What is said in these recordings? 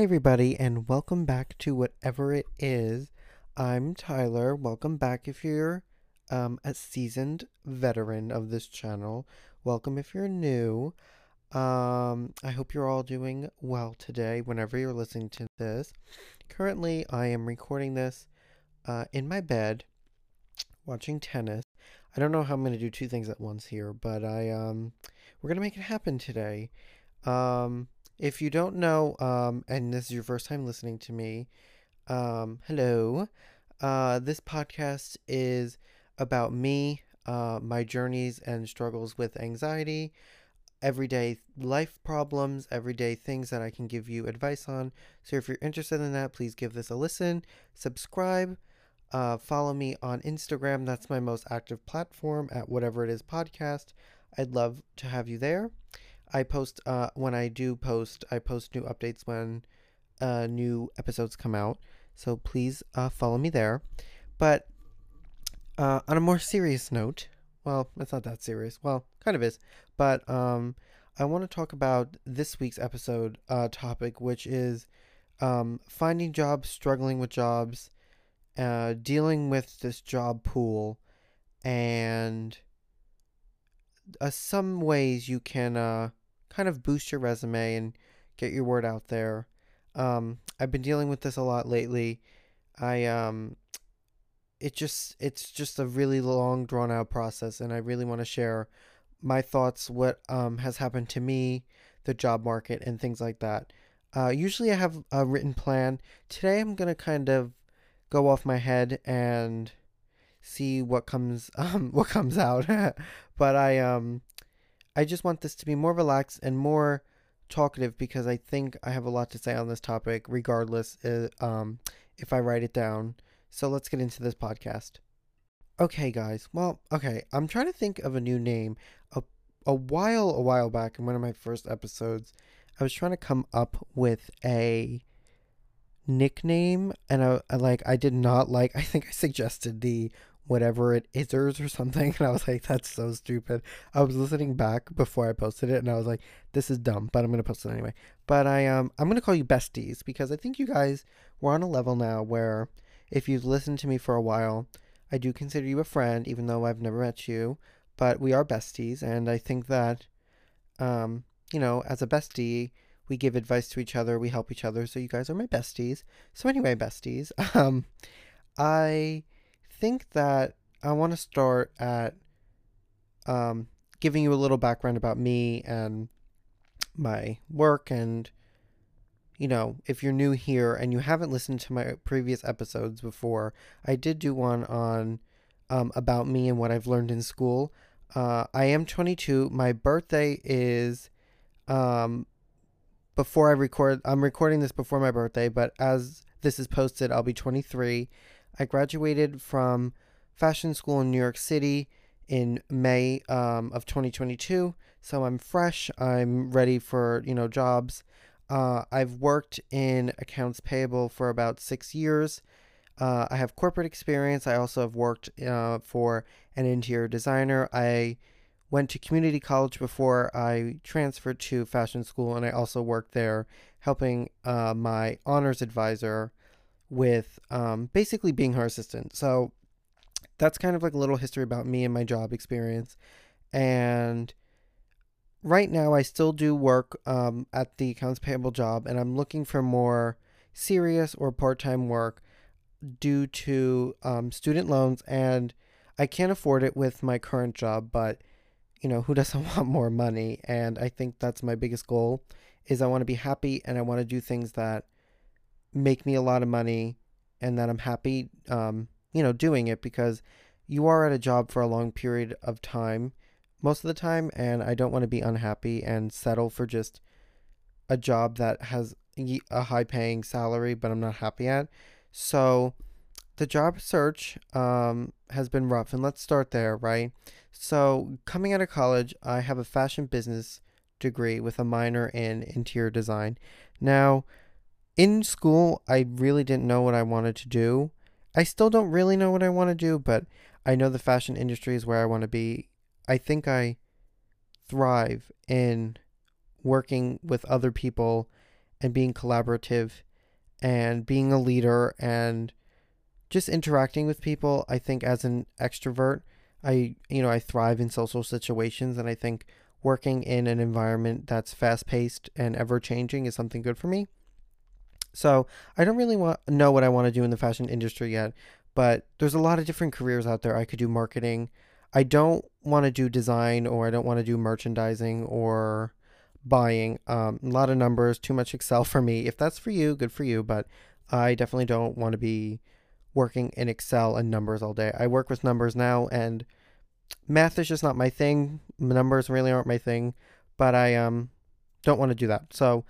Hi, everybody, and welcome back to whatever it is. I'm Tyler. Welcome back if you're um, a seasoned veteran of this channel. Welcome if you're new. Um, I hope you're all doing well today whenever you're listening to this. Currently, I am recording this uh, in my bed watching tennis. I don't know how I'm going to do two things at once here, but I um, we're going to make it happen today. Um, if you don't know, um, and this is your first time listening to me, um, hello. Uh, this podcast is about me, uh, my journeys and struggles with anxiety, everyday life problems, everyday things that I can give you advice on. So if you're interested in that, please give this a listen, subscribe, uh, follow me on Instagram. That's my most active platform at whatever it is podcast. I'd love to have you there. I post uh, when I do post. I post new updates when uh, new episodes come out. So please uh, follow me there. But uh, on a more serious note, well, it's not that serious. Well, kind of is. But um, I want to talk about this week's episode uh, topic, which is um, finding jobs, struggling with jobs, uh, dealing with this job pool, and uh, some ways you can uh, kind of boost your resume and get your word out there. Um, I've been dealing with this a lot lately. I um, it just it's just a really long drawn out process, and I really want to share my thoughts, what um has happened to me, the job market, and things like that. Uh, usually I have a written plan. Today I'm gonna kind of go off my head and see what comes um what comes out. but I um I just want this to be more relaxed and more talkative because I think I have a lot to say on this topic, regardless uh, um, if I write it down. So let's get into this podcast. Okay, guys. Well, okay. I'm trying to think of a new name. A, a while, a while back in one of my first episodes, I was trying to come up with a nickname, and I, I like I did not like. I think I suggested the whatever it is or something and i was like that's so stupid. I was listening back before i posted it and i was like this is dumb but i'm gonna post it anyway. But i um i'm gonna call you besties because i think you guys we're on a level now where if you've listened to me for a while i do consider you a friend even though i've never met you but we are besties and i think that um you know as a bestie we give advice to each other we help each other so you guys are my besties. So anyway besties um i think that I want to start at um, giving you a little background about me and my work. And, you know, if you're new here and you haven't listened to my previous episodes before, I did do one on um, about me and what I've learned in school. Uh, I am 22. My birthday is um, before I record. I'm recording this before my birthday, but as this is posted, I'll be 23. I graduated from fashion school in New York City in May um, of 2022. So I'm fresh. I'm ready for you know jobs. Uh, I've worked in accounts payable for about six years. Uh, I have corporate experience. I also have worked uh, for an interior designer. I went to community college before I transferred to fashion school, and I also worked there helping uh, my honors advisor with um, basically being her assistant. So that's kind of like a little history about me and my job experience. And right now, I still do work um, at the accounts payable job, and I'm looking for more serious or part time work due to um, student loans. And I can't afford it with my current job, but you know, who doesn't want more money? And I think that's my biggest goal is I want to be happy and I want to do things that make me a lot of money and that I'm happy, um, you know, doing it because you are at a job for a long period of time most of the time, and I don't want to be unhappy and settle for just a job that has a high paying salary, but I'm not happy at. So the job search um, has been rough, and let's start there, right? So, coming out of college, I have a fashion business degree with a minor in interior design. Now, in school, I really didn't know what I wanted to do. I still don't really know what I want to do, but I know the fashion industry is where I want to be. I think I thrive in working with other people and being collaborative and being a leader and just interacting with people. I think as an extrovert, I you know, I thrive in social situations and I think working in an environment that's fast-paced and ever-changing is something good for me. So, I don't really want know what I want to do in the fashion industry yet, but there's a lot of different careers out there. I could do marketing. I don't want to do design or I don't want to do merchandising or buying. Um, a lot of numbers, too much Excel for me. If that's for you, good for you, but I definitely don't want to be working in Excel and numbers all day. I work with numbers now and math is just not my thing. Numbers really aren't my thing, but I um don't want to do that. So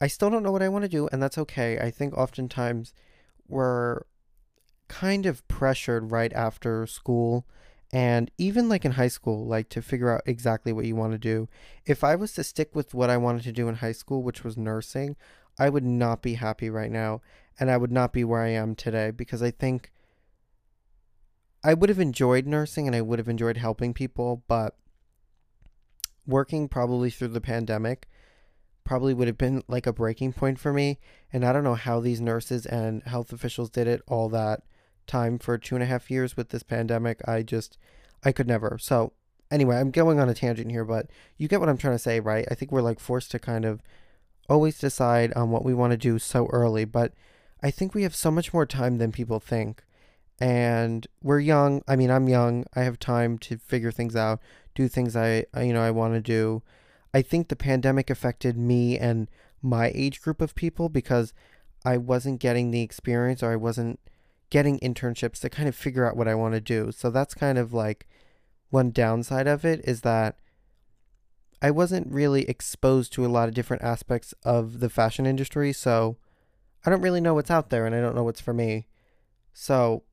I still don't know what I want to do and that's okay. I think oftentimes we're kind of pressured right after school and even like in high school like to figure out exactly what you want to do if i was to stick with what i wanted to do in high school which was nursing i would not be happy right now and i would not be where i am today because i think i would have enjoyed nursing and i would have enjoyed helping people but working probably through the pandemic probably would have been like a breaking point for me and i don't know how these nurses and health officials did it all that time for two and a half years with this pandemic. I just, I could never. So, anyway, I'm going on a tangent here, but you get what I'm trying to say, right? I think we're like forced to kind of always decide on what we want to do so early, but I think we have so much more time than people think. And we're young. I mean, I'm young. I have time to figure things out, do things I, you know, I want to do. I think the pandemic affected me and my age group of people because I wasn't getting the experience or I wasn't getting internships to kind of figure out what I want to do. So that's kind of like one downside of it is that I wasn't really exposed to a lot of different aspects of the fashion industry, so I don't really know what's out there and I don't know what's for me. So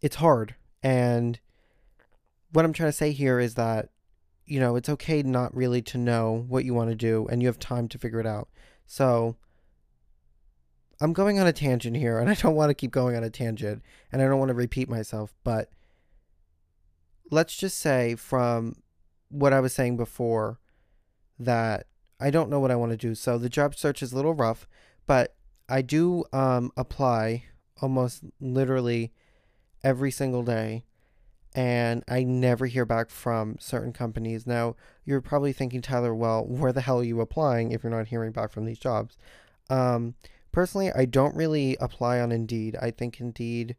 it's hard. And what I'm trying to say here is that you know, it's okay not really to know what you want to do and you have time to figure it out. So I'm going on a tangent here, and I don't want to keep going on a tangent, and I don't want to repeat myself, but let's just say from what I was saying before that I don't know what I want to do. So the job search is a little rough, but I do um, apply almost literally every single day, and I never hear back from certain companies. Now, you're probably thinking, Tyler, well, where the hell are you applying if you're not hearing back from these jobs? Um, Personally, I don't really apply on Indeed. I think Indeed,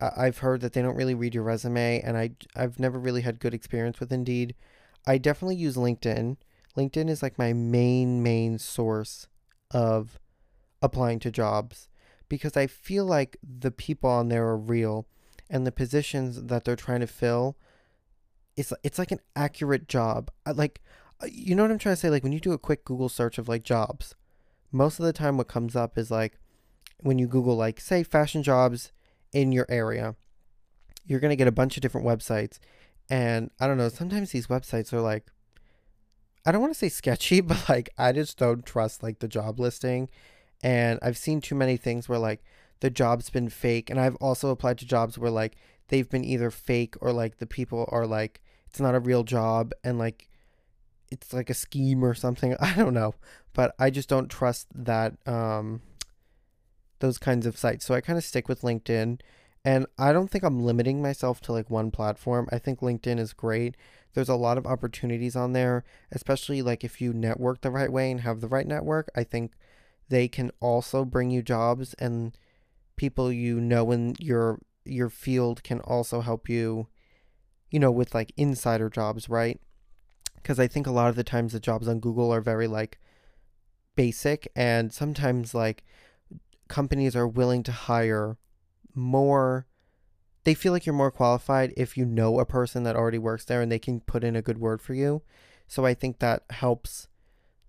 I've heard that they don't really read your resume, and I, I've never really had good experience with Indeed. I definitely use LinkedIn. LinkedIn is like my main, main source of applying to jobs because I feel like the people on there are real and the positions that they're trying to fill it's it's like an accurate job. Like uh, you know what I'm trying to say like when you do a quick Google search of like jobs, most of the time what comes up is like when you Google like say fashion jobs in your area, you're gonna get a bunch of different websites. And I don't know, sometimes these websites are like I don't want to say sketchy, but like I just don't trust like the job listing. And I've seen too many things where like the job's been fake. And I've also applied to jobs where like they've been either fake or like the people are like it's not a real job and like it's like a scheme or something. I don't know, but I just don't trust that um, those kinds of sites. So I kind of stick with LinkedIn, and I don't think I'm limiting myself to like one platform. I think LinkedIn is great. There's a lot of opportunities on there, especially like if you network the right way and have the right network. I think they can also bring you jobs and people you know in your your field can also help you you know with like insider jobs, right? because I think a lot of the times the jobs on Google are very like basic and sometimes like companies are willing to hire more they feel like you're more qualified if you know a person that already works there and they can put in a good word for you. So I think that helps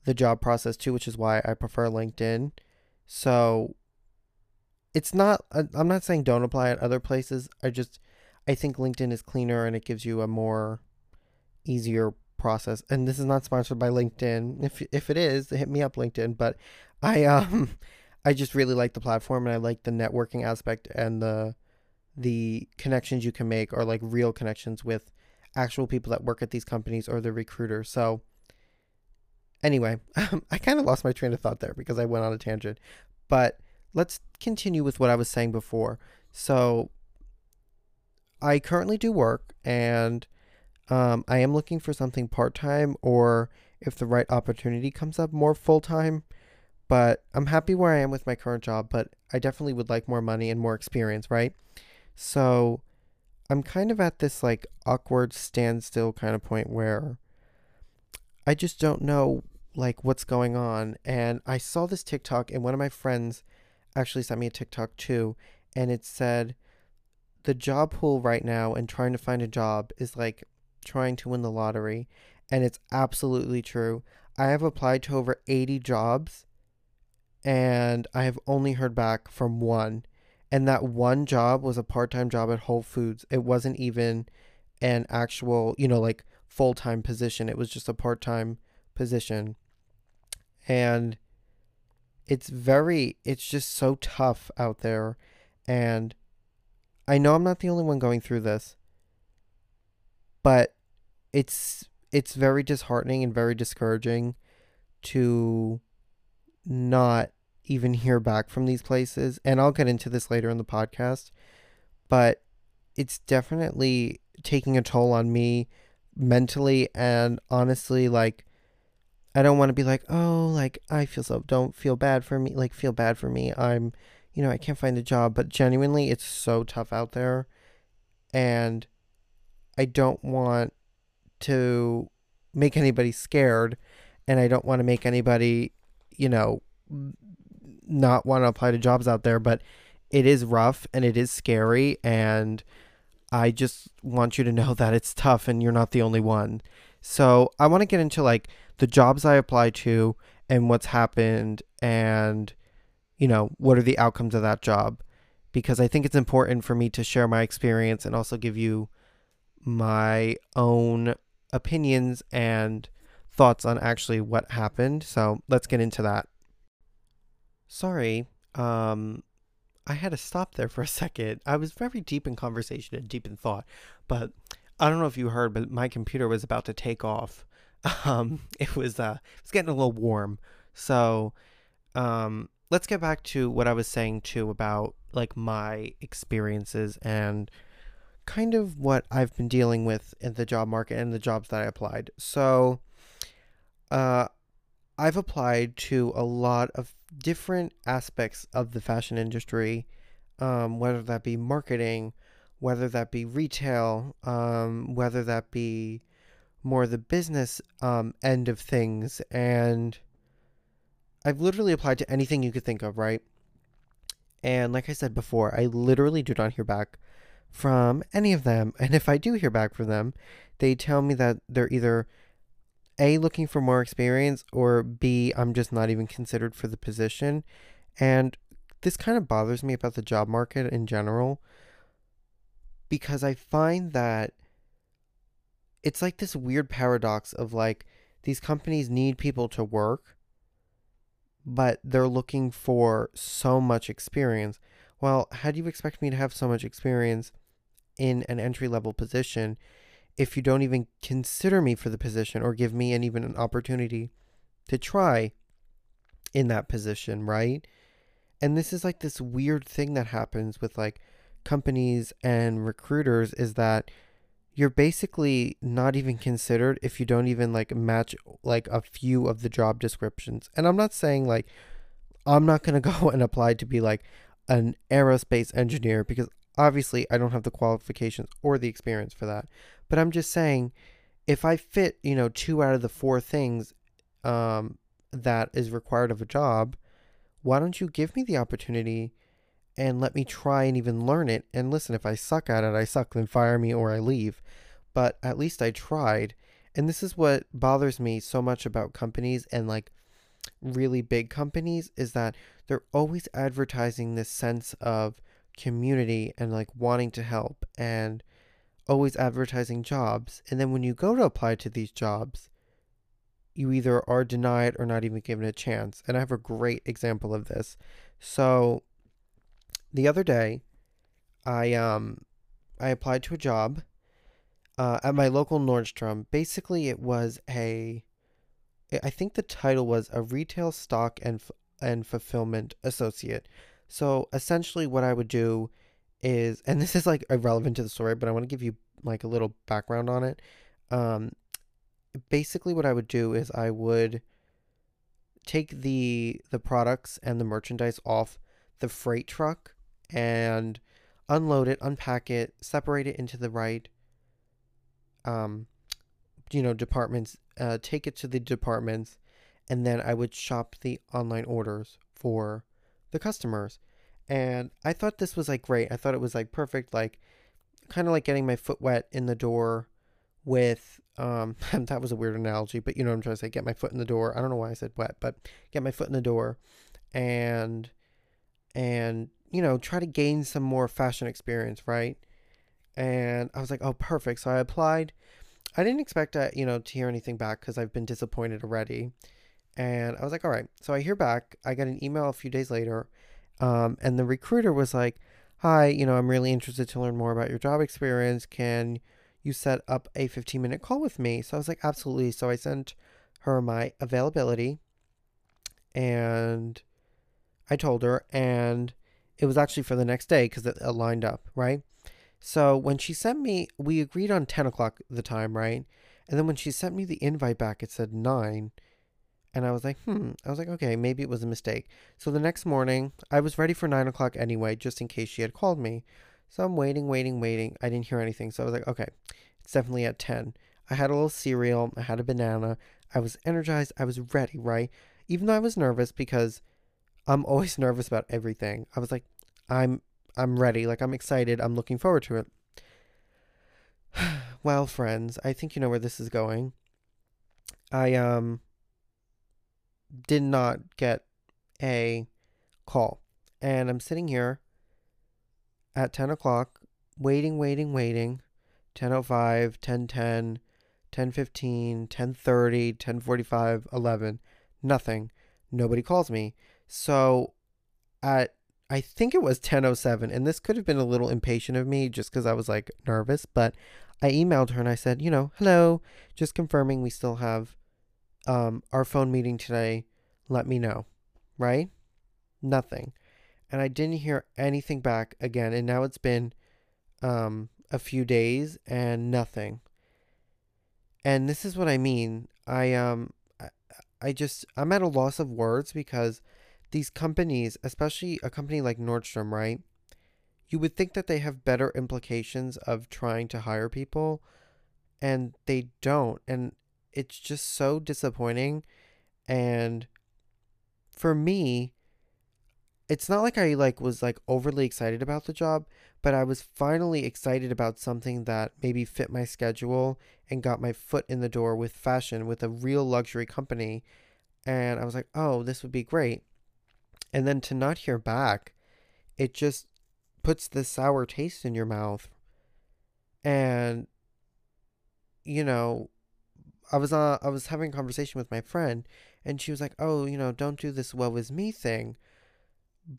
the job process too, which is why I prefer LinkedIn. So it's not I'm not saying don't apply at other places. I just I think LinkedIn is cleaner and it gives you a more easier process. And this is not sponsored by LinkedIn. If if it is, hit me up LinkedIn. But I um I just really like the platform and I like the networking aspect and the the connections you can make are like real connections with actual people that work at these companies or the recruiters. So Anyway, I kind of lost my train of thought there because I went on a tangent. But let's continue with what I was saying before. So, I currently do work and um, I am looking for something part time or if the right opportunity comes up, more full time. But I'm happy where I am with my current job, but I definitely would like more money and more experience, right? So I'm kind of at this like awkward standstill kind of point where I just don't know like what's going on. And I saw this TikTok and one of my friends actually sent me a TikTok too, and it said the job pool right now and trying to find a job is like trying to win the lottery. And it's absolutely true. I have applied to over 80 jobs and I have only heard back from one. And that one job was a part time job at Whole Foods. It wasn't even an actual, you know, like full time position, it was just a part time position. And it's very, it's just so tough out there. And I know I'm not the only one going through this, but it's it's very disheartening and very discouraging to not even hear back from these places. And I'll get into this later in the podcast, but it's definitely taking a toll on me mentally and honestly like I don't want to be like, "Oh, like I feel so don't feel bad for me, like feel bad for me. I'm, you know, I can't find a job, but genuinely it's so tough out there. And I don't want to make anybody scared. And I don't want to make anybody, you know, not want to apply to jobs out there, but it is rough and it is scary. And I just want you to know that it's tough and you're not the only one. So, I want to get into like the jobs I apply to and what's happened and you know, what are the outcomes of that job because I think it's important for me to share my experience and also give you my own opinions and thoughts on actually what happened. So let's get into that. Sorry, um, I had to stop there for a second. I was very deep in conversation and deep in thought, but I don't know if you heard, but my computer was about to take off. Um, it was uh, it was getting a little warm. So, um, let's get back to what I was saying too about like my experiences and kind of what I've been dealing with in the job market and the jobs that I applied. So, uh, I've applied to a lot of different aspects of the fashion industry, um, whether that be marketing, whether that be retail, um, whether that be more the business um, end of things. And I've literally applied to anything you could think of, right? And like I said before, I literally do not hear back from any of them. And if I do hear back from them, they tell me that they're either A, looking for more experience, or B, I'm just not even considered for the position. And this kind of bothers me about the job market in general because I find that it's like this weird paradox of like these companies need people to work, but they're looking for so much experience. Well, how do you expect me to have so much experience in an entry level position if you don't even consider me for the position or give me an even an opportunity to try in that position, right? And this is like this weird thing that happens with like companies and recruiters is that you're basically not even considered if you don't even like match like a few of the job descriptions. And I'm not saying like I'm not going to go and apply to be like an aerospace engineer because Obviously, I don't have the qualifications or the experience for that. But I'm just saying, if I fit, you know, two out of the four things um, that is required of a job, why don't you give me the opportunity and let me try and even learn it? And listen, if I suck at it, I suck, then fire me or I leave. But at least I tried. And this is what bothers me so much about companies and like really big companies is that they're always advertising this sense of community and like wanting to help and always advertising jobs. And then when you go to apply to these jobs, you either are denied or not even given a chance. And I have a great example of this. So the other day, I um I applied to a job uh, at my local Nordstrom. Basically, it was a I think the title was a retail stock and and fulfillment associate. So essentially, what I would do is, and this is like irrelevant to the story, but I want to give you like a little background on it. Um, basically, what I would do is I would take the the products and the merchandise off the freight truck and unload it, unpack it, separate it into the right um you know departments, uh, take it to the departments and then I would shop the online orders for the customers. And I thought this was like great. I thought it was like perfect like kind of like getting my foot wet in the door with um that was a weird analogy, but you know what I'm trying to say, get my foot in the door. I don't know why I said wet, but get my foot in the door and and you know, try to gain some more fashion experience, right? And I was like, "Oh, perfect." So I applied. I didn't expect to, you know, to hear anything back cuz I've been disappointed already. And I was like, "All right." So I hear back. I got an email a few days later. Um, and the recruiter was like, "Hi, you know, I'm really interested to learn more about your job experience. Can you set up a 15 minute call with me. So I was like, absolutely. So I sent her my availability and I told her, and it was actually for the next day because it, it lined up, right? So when she sent me, we agreed on 10 o'clock the time, right? And then when she sent me the invite back, it said 9. And I was like, hmm. I was like, okay, maybe it was a mistake. So the next morning, I was ready for 9 o'clock anyway, just in case she had called me. So I'm waiting, waiting, waiting. I didn't hear anything. So I was like, okay, it's definitely at 10. I had a little cereal. I had a banana. I was energized. I was ready, right? Even though I was nervous because I'm always nervous about everything. I was like, I'm I'm ready. Like I'm excited. I'm looking forward to it. well, friends, I think you know where this is going. I um did not get a call. And I'm sitting here at 10 o'clock, waiting, waiting, waiting. 10.05, 10.10, 10.15, 10.30, 10.45, 11. Nothing. Nobody calls me. So at I think it was 10:07 and this could have been a little impatient of me just cuz I was like nervous, but I emailed her and I said, you know, hello, just confirming we still have um our phone meeting today. Let me know. Right? Nothing and I didn't hear anything back again. And now it's been um, a few days and nothing. And this is what I mean. I um I, I just I'm at a loss of words because these companies, especially a company like Nordstrom, right? You would think that they have better implications of trying to hire people and they don't. And it's just so disappointing and for me, it's not like I like was like overly excited about the job, but I was finally excited about something that maybe fit my schedule and got my foot in the door with fashion with a real luxury company. And I was like, "Oh, this would be great." And then to not hear back, it just puts the sour taste in your mouth. And you know, I was uh, I was having a conversation with my friend and she was like, "Oh, you know, don't do this woe is me thing."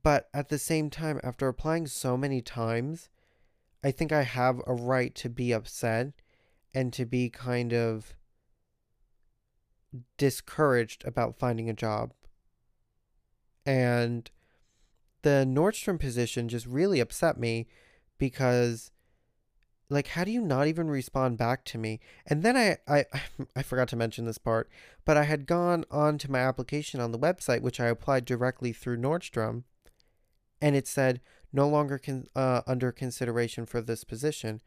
But at the same time, after applying so many times, I think I have a right to be upset and to be kind of discouraged about finding a job. And the Nordstrom position just really upset me because like how do you not even respond back to me and then I, I i forgot to mention this part but i had gone on to my application on the website which i applied directly through nordstrom and it said no longer con- uh, under consideration for this position.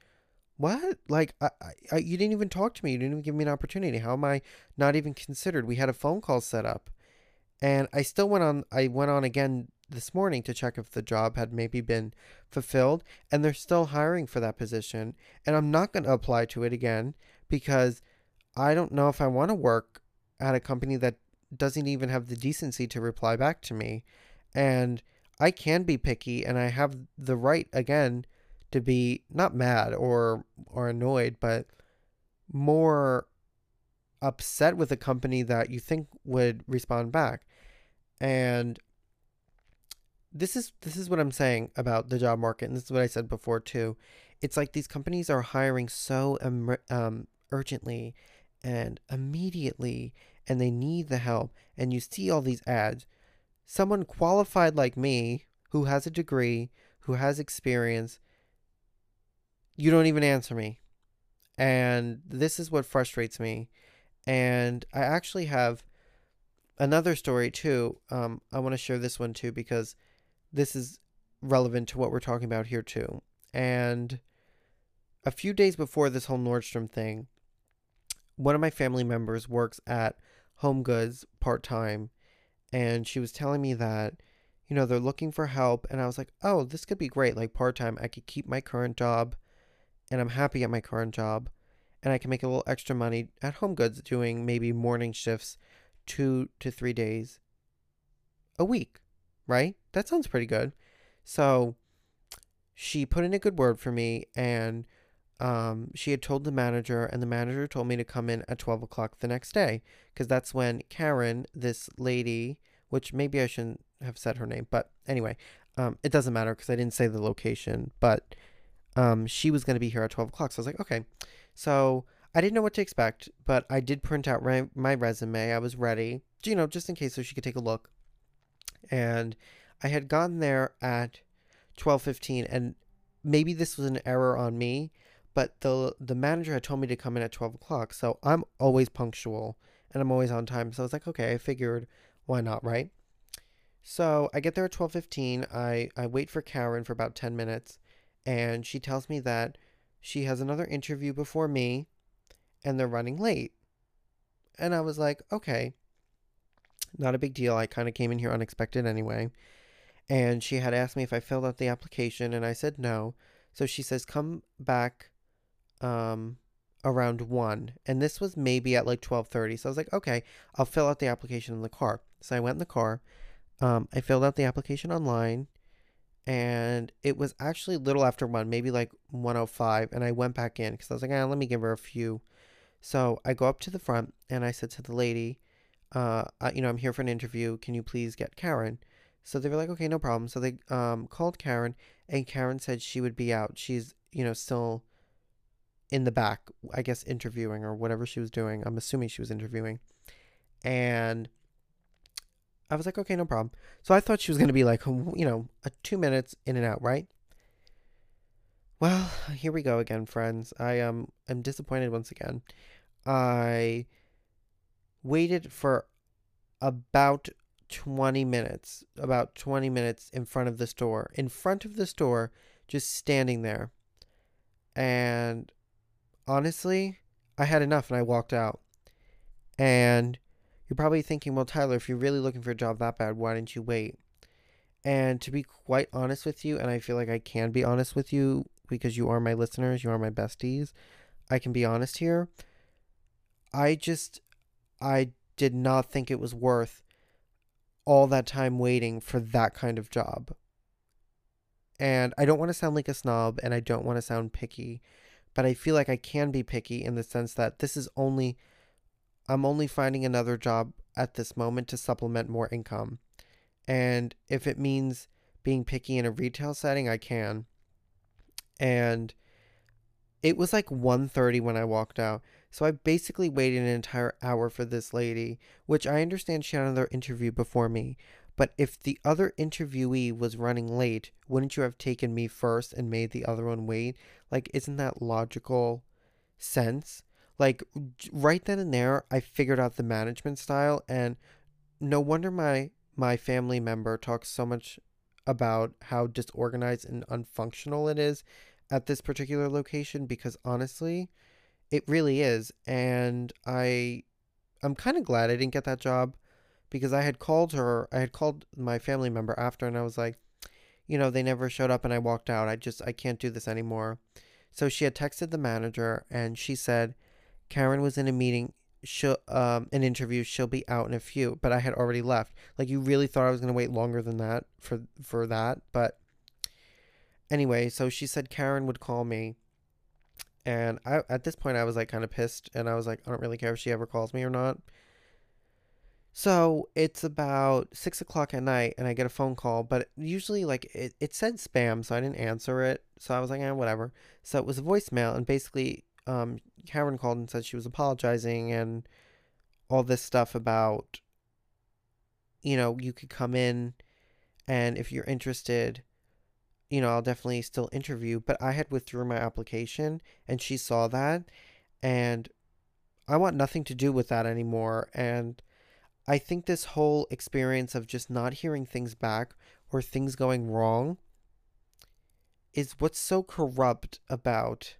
What? Like, I, I, you didn't even talk to me. You didn't even give me an opportunity. How am I not even considered? We had a phone call set up, and I still went on. I went on again this morning to check if the job had maybe been fulfilled, and they're still hiring for that position. And I'm not going to apply to it again because I don't know if I want to work at a company that doesn't even have the decency to reply back to me, and I can be picky and I have the right again to be not mad or or annoyed, but more upset with a company that you think would respond back. And this is this is what I'm saying about the job market, and this is what I said before too. It's like these companies are hiring so um, urgently and immediately, and they need the help and you see all these ads, someone qualified like me who has a degree, who has experience, you don't even answer me. And this is what frustrates me. And I actually have another story too. Um, I want to share this one too because this is relevant to what we're talking about here too. And a few days before this whole Nordstrom thing, one of my family members works at Home Goods part time, and she was telling me that, you know, they're looking for help. And I was like, oh, this could be great. Like part time, I could keep my current job, and I'm happy at my current job, and I can make a little extra money at Home Goods doing maybe morning shifts two to three days a week, right? That sounds pretty good. So she put in a good word for me and um, she had told the manager, and the manager told me to come in at 12 o'clock the next day because that's when Karen, this lady, which maybe I shouldn't have said her name, but anyway, um, it doesn't matter because I didn't say the location, but um, she was going to be here at 12 o'clock. So I was like, okay. So I didn't know what to expect, but I did print out my, my resume. I was ready, you know, just in case so she could take a look. And I had gotten there at 12:15 and maybe this was an error on me, but the the manager had told me to come in at 12 o'clock. So I'm always punctual and I'm always on time. So I was like, okay, I figured why not, right? So I get there at 12:15. I I wait for Karen for about 10 minutes and she tells me that she has another interview before me and they're running late. And I was like, okay, not a big deal. I kind of came in here unexpected anyway. And she had asked me if I filled out the application, and I said no. So she says, come back um, around 1. And this was maybe at like 12.30. So I was like, okay, I'll fill out the application in the car. So I went in the car. Um, I filled out the application online and it was actually a little after one, maybe like 105, and I went back in because I was like, ah, let me give her a few. So I go up to the front and I said to the lady, uh, you know, I'm here for an interview. Can you please get Karen? So they were like, okay, no problem. So they um, called Karen, and Karen said she would be out. She's, you know, still in the back, I guess, interviewing or whatever she was doing. I'm assuming she was interviewing. And I was like, okay, no problem. So I thought she was going to be like, you know, a two minutes in and out, right? Well, here we go again, friends. I um am disappointed once again. I waited for about 20 minutes, about 20 minutes in front of the store, in front of the store, just standing there. And honestly, I had enough and I walked out. And you're probably thinking, well, Tyler, if you're really looking for a job that bad, why didn't you wait? And to be quite honest with you, and I feel like I can be honest with you because you are my listeners, you are my besties, I can be honest here. I just, I did not think it was worth all that time waiting for that kind of job. And I don't want to sound like a snob and I don't want to sound picky, but I feel like I can be picky in the sense that this is only I'm only finding another job at this moment to supplement more income. And if it means being picky in a retail setting, I can. And it was like 1:30 when I walked out. So I basically waited an entire hour for this lady, which I understand she had another interview before me. But if the other interviewee was running late, wouldn't you have taken me first and made the other one wait? Like, isn't that logical sense? Like right then and there, I figured out the management style, and no wonder my my family member talks so much about how disorganized and unfunctional it is at this particular location because honestly, it really is. And I I'm kind of glad I didn't get that job because I had called her, I had called my family member after and I was like, you know, they never showed up and I walked out. I just I can't do this anymore. So she had texted the manager and she said, Karen was in a meeting, she'll um an interview, she'll be out in a few, but I had already left. Like you really thought I was gonna wait longer than that for for that, but anyway, so she said Karen would call me. And I at this point I was like kind of pissed and I was like, I don't really care if she ever calls me or not. So it's about six o'clock at night and I get a phone call, but usually like it, it said spam, so I didn't answer it. So I was like, eh, whatever. So it was a voicemail and basically um, Karen called and said she was apologizing and all this stuff about, you know, you could come in and if you're interested, you know, I'll definitely still interview. But I had withdrew my application and she saw that. And I want nothing to do with that anymore. And I think this whole experience of just not hearing things back or things going wrong is what's so corrupt about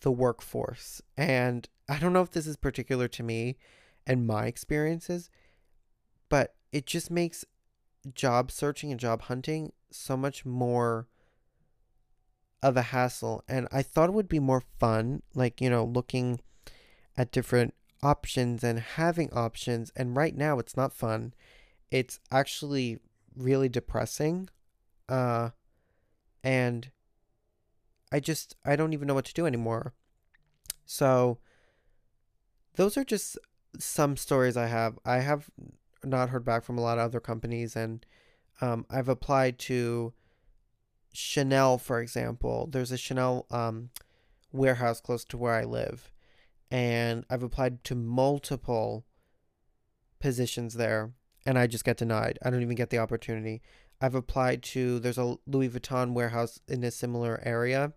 the workforce. And I don't know if this is particular to me and my experiences, but it just makes job searching and job hunting so much more of a hassle. And I thought it would be more fun, like, you know, looking at different options and having options. And right now, it's not fun. It's actually really depressing. Uh, and I just, I don't even know what to do anymore. So, those are just some stories I have. I have not heard back from a lot of other companies, and um, I've applied to Chanel, for example. There's a Chanel um, warehouse close to where I live, and I've applied to multiple positions there, and I just get denied. I don't even get the opportunity. I've applied to there's a Louis Vuitton warehouse in a similar area,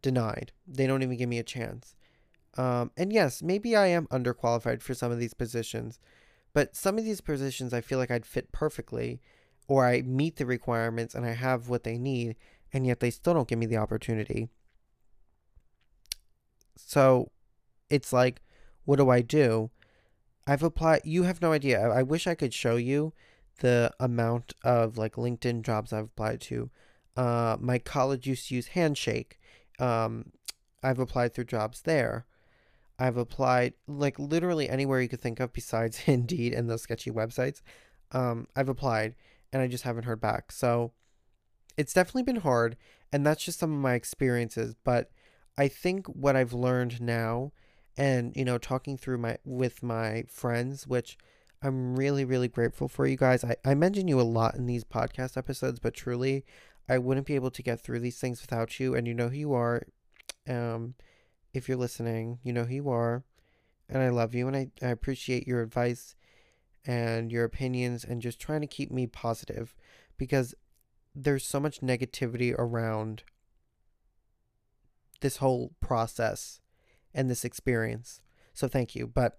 denied. They don't even give me a chance. Um, and yes, maybe I am underqualified for some of these positions, but some of these positions I feel like I'd fit perfectly, or I meet the requirements and I have what they need, and yet they still don't give me the opportunity. So it's like, what do I do? I've applied, you have no idea. I, wish I could show you the amount of like LinkedIn jobs I've applied to. Uh, my college used to use Handshake. Um, I've applied through jobs there. I've applied like literally anywhere you could think of besides Indeed and those sketchy websites. Um, I've applied and I just haven't heard back. So it's definitely been hard, and that's just some of my experiences. But I think what I've learned now, and you know, talking through my with my friends, which I'm really, really grateful for you guys. I, I mention you a lot in these podcast episodes, but truly, I wouldn't be able to get through these things without you, and you know who you are. Um, if you're listening, you know who you are, and I love you, and I, I appreciate your advice and your opinions, and just trying to keep me positive, because there's so much negativity around this whole process and this experience. So thank you. But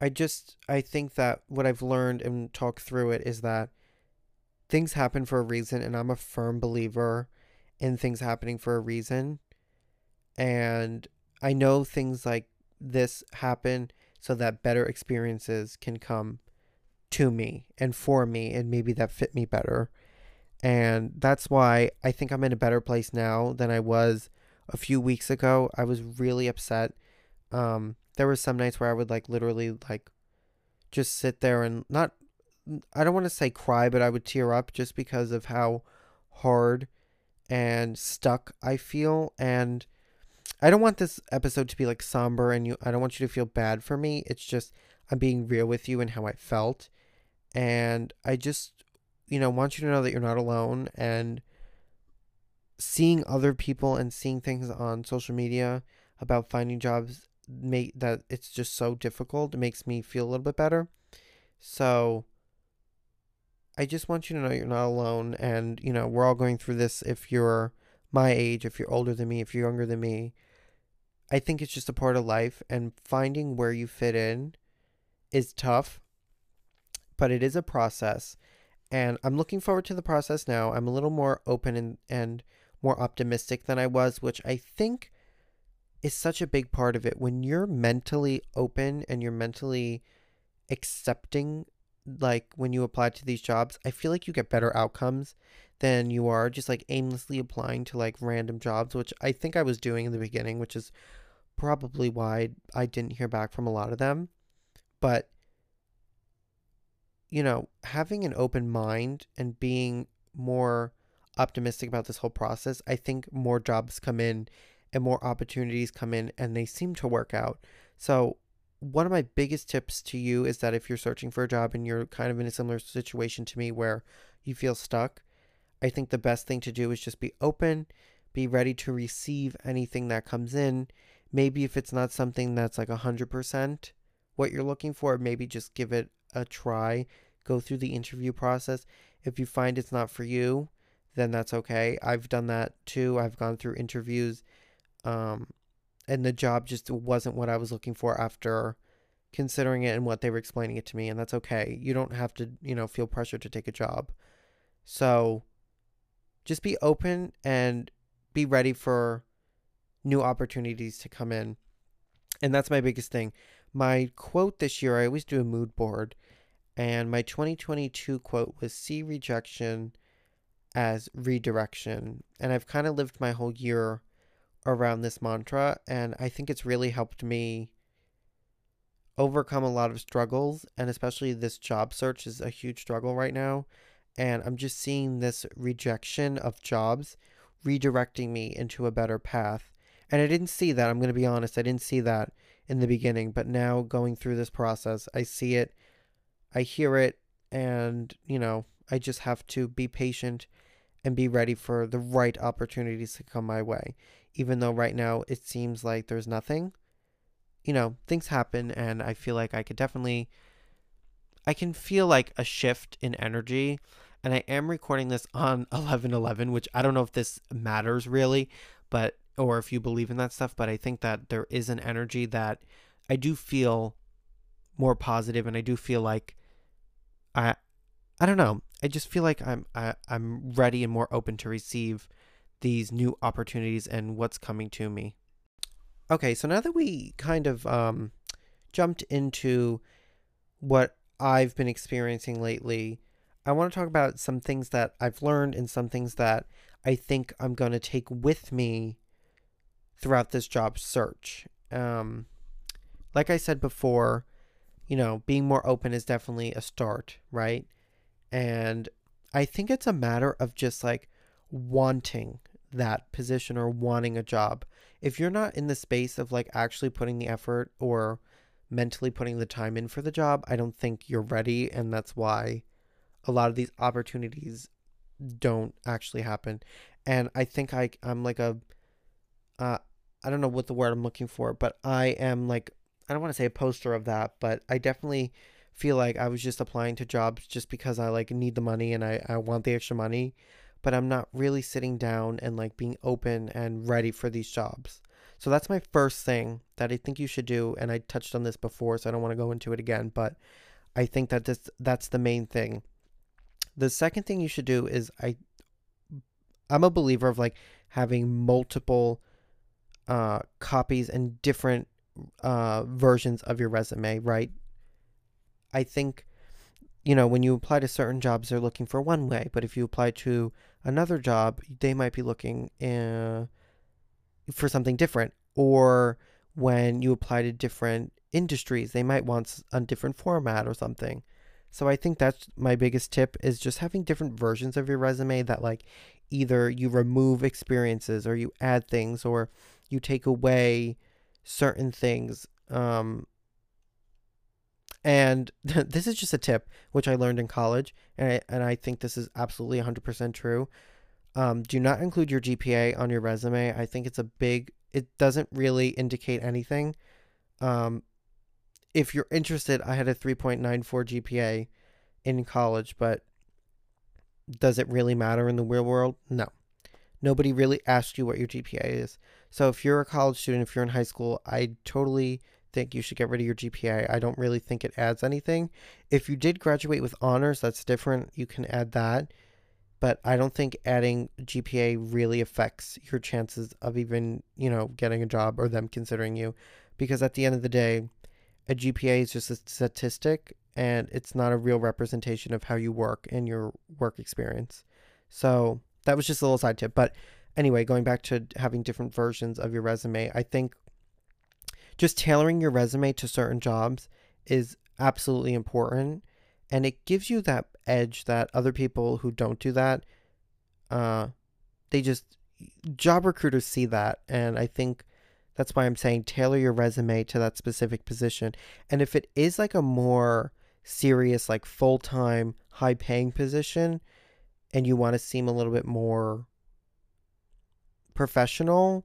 I just I think that what I've learned and talked through it is that things happen for a reason and I'm a firm believer in things happening for a reason. And I know things like this happen so that better experiences can come to me and for me and maybe that fit me better. And that's why I think I'm in a better place now than I was a few weeks ago. I was really upset. Um, there were some nights where I would like literally like just sit there and not I don't want to say cry, but I would tear up just because of how hard and stuck I feel and I don't want this episode to be like somber and you I don't want you to feel bad for me. It's just I'm being real with you and how I felt. And I just you know, want you to know that you're not alone and seeing other people and seeing things on social media about finding jobs make that it's just so difficult it makes me feel a little bit better. So I just want you to know you're not alone and you know, we're all going through this if you're my age, if you're older than me, if you're younger than me. I think it's just a part of life and finding where you fit in is tough, but it is a process and I'm looking forward to the process now. I'm a little more open and, and more optimistic than I was, which I think is such a big part of it. When you're mentally open and you're mentally accepting, like when you apply to these jobs, I feel like you get better outcomes than you are just like aimlessly applying to like random jobs, which I think I was doing in the beginning, which is probably why I didn't hear back from a lot of them. But you know, having an open mind and being more optimistic about this whole process, I think more jobs come in and more opportunities come in and they seem to work out. So, one of my biggest tips to you is that if you're searching for a job and you're kind of in a similar situation to me where you feel stuck, I think the best thing to do is just be open, be ready to receive anything that comes in. Maybe if it's not something that's like 100%, what you're looking for, maybe just give it a try. Go through the interview process. If you find it's not for you, then that's okay. I've done that too. I've gone through interviews um, and the job just wasn't what I was looking for after considering it and what they were explaining it to me and that's okay. You don't have to, you know, feel pressure to take a job. So just be open and be ready for new opportunities to come in. And that's my biggest thing. My quote this year, I always do a mood board, and my 2022 quote was see rejection as redirection. And I've kind of lived my whole year around this mantra, and I think it's really helped me overcome a lot of struggles, and especially this job search is a huge struggle right now. And I'm just seeing this rejection of jobs redirecting me into a better path. And I didn't see that, I'm going to be honest, I didn't see that in the beginning, but now going through this process, I see it, I hear it, and, you know, I just have to be patient and be ready for the right opportunities to come my way. Even though right now it seems like there's nothing, you know, things happen, and I feel like I could definitely, I can feel like a shift in energy. And I am recording this on 11 11, which I don't know if this matters really, but or if you believe in that stuff, but I think that there is an energy that I do feel more positive and I do feel like I I don't know. I just feel like I'm I, I'm ready and more open to receive these new opportunities and what's coming to me. Okay, so now that we kind of um, jumped into what I've been experiencing lately, I want to talk about some things that I've learned and some things that I think I'm going to take with me throughout this job search. Um, like I said before, you know, being more open is definitely a start, right? And I think it's a matter of just like wanting that position or wanting a job. If you're not in the space of like actually putting the effort or mentally putting the time in for the job, I don't think you're ready. And that's why a lot of these opportunities don't actually happen. And I think I, I'm like a, uh, I don't know what the word I'm looking for, but I am like, I don't want to say a poster of that, but I definitely feel like I was just applying to jobs just because I like need the money and I, I want the extra money, but I'm not really sitting down and like being open and ready for these jobs. So that's my first thing that I think you should do. And I touched on this before, so I don't want to go into it again, but I think that this that's the main thing. The second thing you should do is I I'm a believer of like having multiple uh, copies and different uh, versions of your resume, right? I think, you know, when you apply to certain jobs, they're looking for one way, but if you apply to another job, they might be looking uh, for something different. Or when you apply to different industries, they might want a different format or something. So I think that's my biggest tip is just having different versions of your resume that like either you remove experiences or you add things or you take away certain things um and this is just a tip which I learned in college, and I, and I think this is absolutely 100% true. Um, do not include your GPA on your resume. I think it's a big. It doesn't really indicate anything. Um, if you're interested, I had a 3.94 GPA in college, but does it really matter in the real world? No. Nobody really asked you what your GPA is. So if you're a college student, if you're in high school, I totally think you should get rid of your GPA. I don't really think it adds anything. If you did graduate with honors, that's different. You can add that. But I don't think adding GPA really affects your chances of even, you know, getting a job or them considering you. Because at the end of the day, a GPA is just a statistic and it's not a real representation of how you work and your work experience. So that was just a little side tip. But anyway, going back to having different versions of your resume, I think just tailoring your resume to certain jobs is absolutely important and it gives you that edge that other people who don't do that uh they just job recruiters see that and i think that's why i'm saying tailor your resume to that specific position. And if it is like a more serious like full-time high paying position and you want to seem a little bit more professional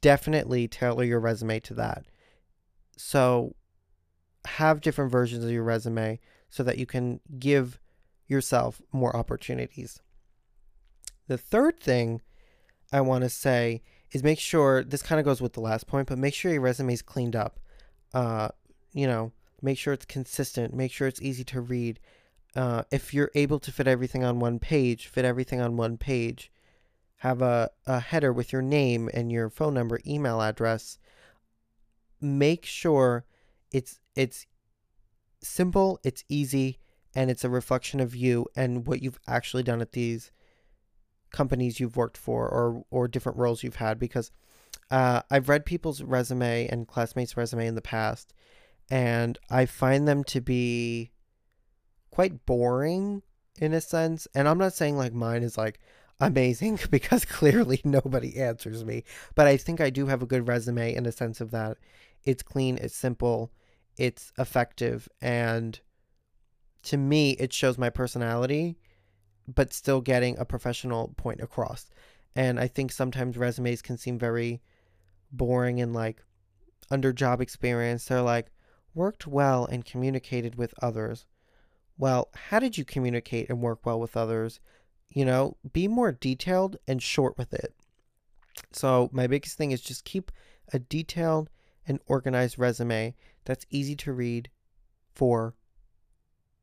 definitely tailor your resume to that. So have different versions of your resume so that you can give yourself more opportunities. The third thing I want to say is make sure this kind of goes with the last point, but make sure your resume is cleaned up. Uh, you know, make sure it's consistent, make sure it's easy to read. Uh, if you're able to fit everything on one page, fit everything on one page. Have a, a header with your name and your phone number, email address. Make sure it's it's simple, it's easy, and it's a reflection of you and what you've actually done at these companies you've worked for or or different roles you've had because uh, I've read people's resume and classmates' resume in the past, and I find them to be quite boring in a sense. And I'm not saying like mine is like amazing because clearly nobody answers me, but I think I do have a good resume in the sense of that it's clean, it's simple, it's effective, and to me, it shows my personality but still getting a professional point across. And I think sometimes resumes can seem very boring and like under job experience. They're like, worked well and communicated with others. Well, how did you communicate and work well with others? You know, be more detailed and short with it. So, my biggest thing is just keep a detailed and organized resume that's easy to read for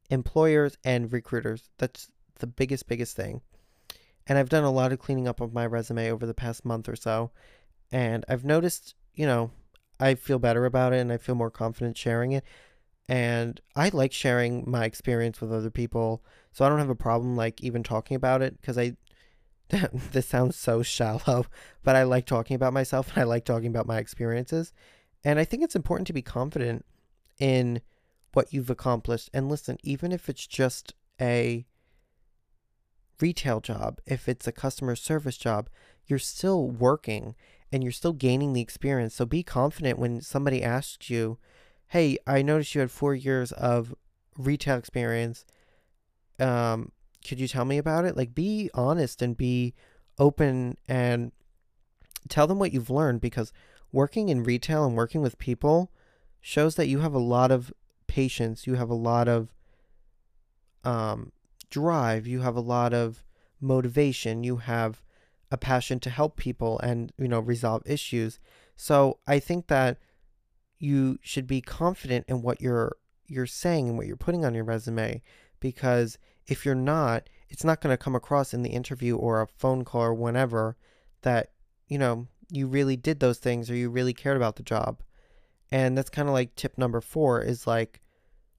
employers and recruiters. That's the biggest, biggest thing. And I've done a lot of cleaning up of my resume over the past month or so. And I've noticed, you know, I feel better about it and I feel more confident sharing it. And I like sharing my experience with other people. So I don't have a problem like even talking about it because I this sounds so shallow, but I like talking about myself and I like talking about my experiences. And I think it's important to be confident in what you've accomplished. And listen, even if it's just a retail job, if it's a customer service job, you're still working and you're still gaining the experience. So be confident when somebody asks you, "Hey, I noticed you had 4 years of retail experience. Um, could you tell me about it?" Like be honest and be open and tell them what you've learned because working in retail and working with people shows that you have a lot of patience, you have a lot of um drive, you have a lot of motivation, you have a passion to help people and, you know, resolve issues. So I think that you should be confident in what you're you're saying and what you're putting on your resume because if you're not, it's not going to come across in the interview or a phone call or whenever that, you know, you really did those things or you really cared about the job. And that's kind of like tip number 4 is like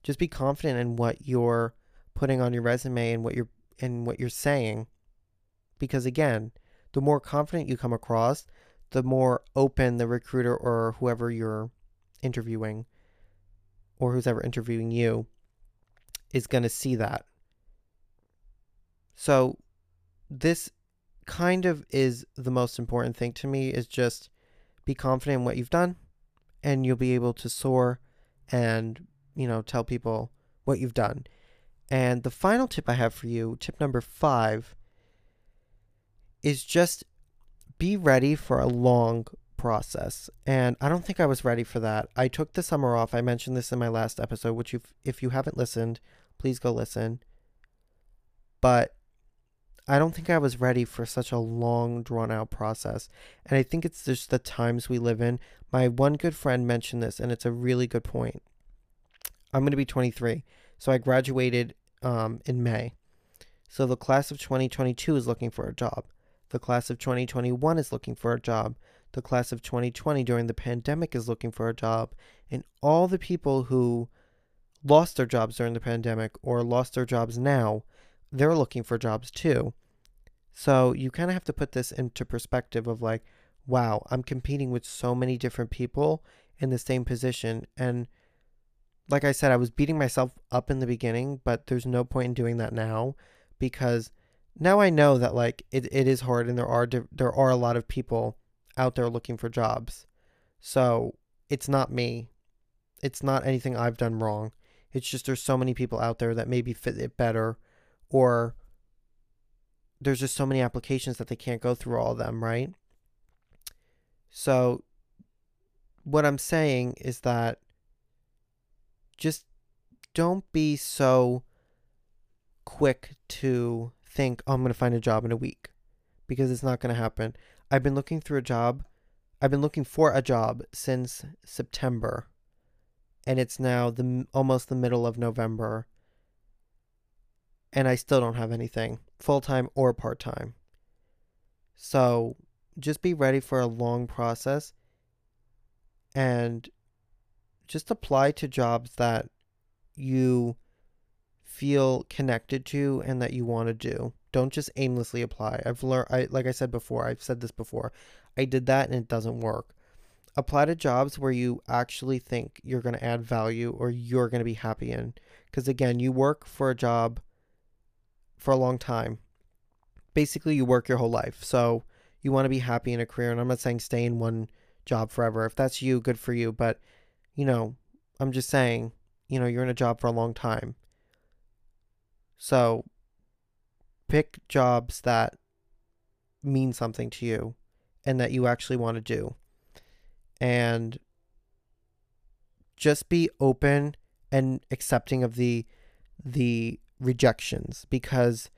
just be confident in what you're putting on your resume and what you're and what you're saying because again the more confident you come across the more open the recruiter or whoever you're interviewing or who's ever interviewing you is going to see that. So this kind of is the most important thing to me is just be confident in what you've done and you'll be able to soar and you know tell people what you've done. And the final tip I have for you, tip number five, is just be ready for a long process. And I don't think I was ready for that. I took the summer off. I mentioned this in my last episode, which you if you haven't listened, please go listen. But I don't think I was ready for such a long drawn out process. And I think it's just the times we live in. My one good friend mentioned this and it's a really good point. I'm going to be 23. So I graduated um, in May. So the class of 2022 is looking for a job. The class of 2021 is looking for a job. The class of 2020 during the pandemic is looking for a job. And all the people who lost their jobs during the pandemic or lost their jobs now, they're looking for jobs too. So you kind of have to put this into perspective of like, wow, I'm competing with so many different people in the same position. And like I said, I was beating myself up in the beginning, but there's no point in doing that now because now I know that like it, it is hard and there are there are a lot of people out there looking for jobs. So it's not me. It's not anything I've done wrong. It's just there's so many people out there that maybe fit it better or there's just so many applications that they can't go through all of them, right? So what I'm saying is that just don't be so quick to think, oh, I'm going to find a job in a week because it's not going to happen. I've been looking through a job. I've been looking for a job since September and it's now the almost the middle of November and I still don't have anything full-time or part-time. So, just be ready for a long process and just apply to jobs that you feel connected to and that you want to do. Don't just aimlessly apply. I've learned I like I said before, I've said this before. I did that and it doesn't work. Apply to jobs where you actually think you're going to add value or you're going to be happy in. Cuz again, you work for a job for a long time. Basically, you work your whole life. So, you want to be happy in a career and I'm not saying stay in one job forever. If that's you, good for you, but you know, I'm just saying, you know, you're in a job for a long time. So pick jobs that mean something to you and that you actually want to do. And just be open and accepting of the the rejections because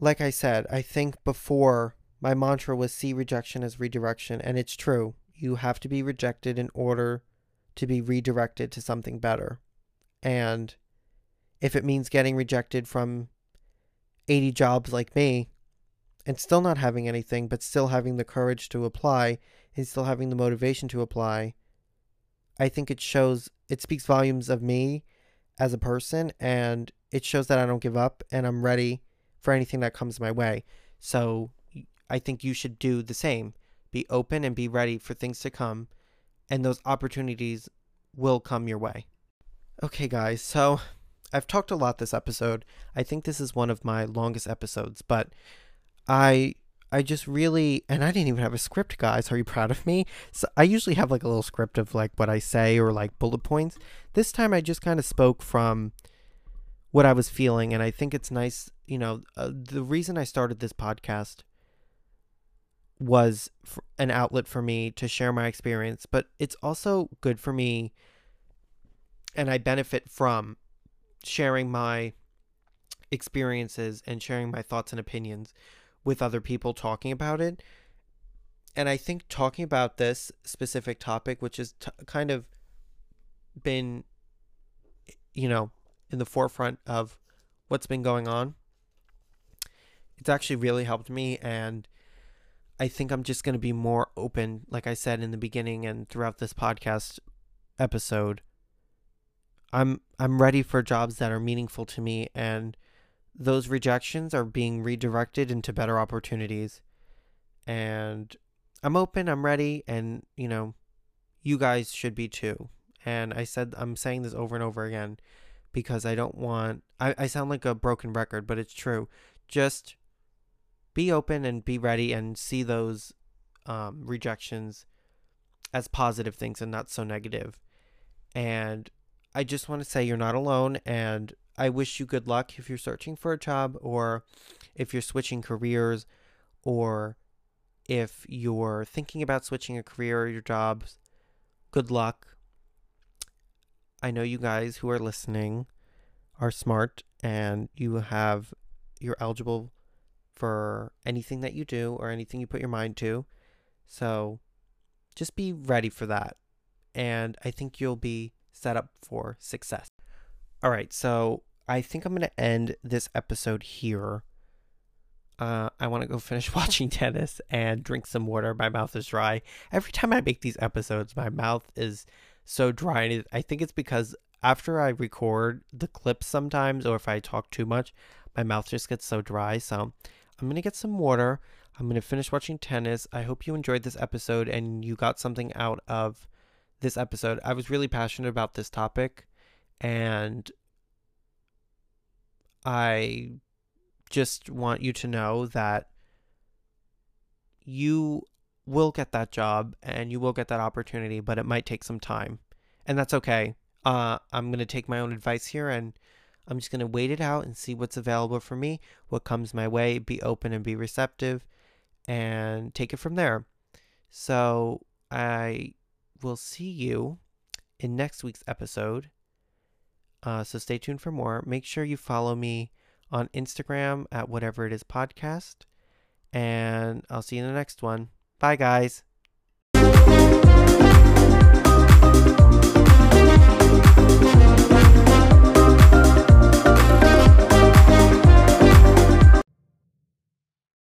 like I said, I think before my mantra was see rejection as redirection and it's true. You have to be rejected in order to be redirected to something better. And if it means getting rejected from 80 jobs like me and still not having anything, but still having the courage to apply and still having the motivation to apply, I think it shows, it speaks volumes of me as a person and it shows that I don't give up and I'm ready for anything that comes my way. So I think you should do the same. Be open and be ready for things to come, and those opportunities will come your way. Okay, guys, so I've talked a lot this episode. I think this is one of my longest episodes, but I I just really and I didn't even have a script, guys. Are you proud of me? So I usually have like a little script of like what I say or like bullet points. This time I just kind of spoke from what I was feeling and I think it's nice, you know, uh, the reason I started this podcast was an outlet for me to share my experience, but it's also good for me and I benefit from sharing my experiences and sharing my thoughts and opinions with other people talking about it. And I think talking about this specific topic, which has t- kind of been, you know, in the forefront of what's been going on, it's actually really helped me. And I think I'm just going to be more open, like I said in the beginning and throughout this podcast episode, I'm I'm ready for jobs that are meaningful to me and those rejections are being redirected into better opportunities. And I'm open, I'm ready, and you know, you guys should be too. And I said I'm saying this over and over again because I don't want I, I sound like a broken record, but it's true. Just be open and be ready and see those um, rejections as positive things and not so negative. And I just want to say you're not alone and I wish you good luck if you're searching for a job or if you're switching careers or if you're thinking about switching a career or your jobs. Good luck. I know you guys who are listening are smart and you have you're eligible for anything that you do or anything you put your mind to. So just be ready for that. And I think you'll be set up for success. All right, so I think I'm going to end this episode here. Uh, I want to go finish watching tennis and drink some water. My mouth is dry. Every time I make these episodes, my mouth is so dry. And I think it's because after I record the clips sometimes, or if I talk too much, my mouth just gets so dry. So I'm going to get some water. I'm going to finish watching tennis. I hope you enjoyed this episode and you got something out of this episode. I was really passionate about this topic and I just want you to know that you will get that job and you will get that opportunity, but it might take some time. And that's okay. Uh, I'm going to take my own advice here and I'm just going to wait it out and see what's available for me, what comes my way, be open and be receptive, and take it from there. So I will see you in next week's episode. Uh, so stay tuned for more. Make sure you follow me on Instagram at whatever it is podcast. And I'll see you in the next one. Bye, guys.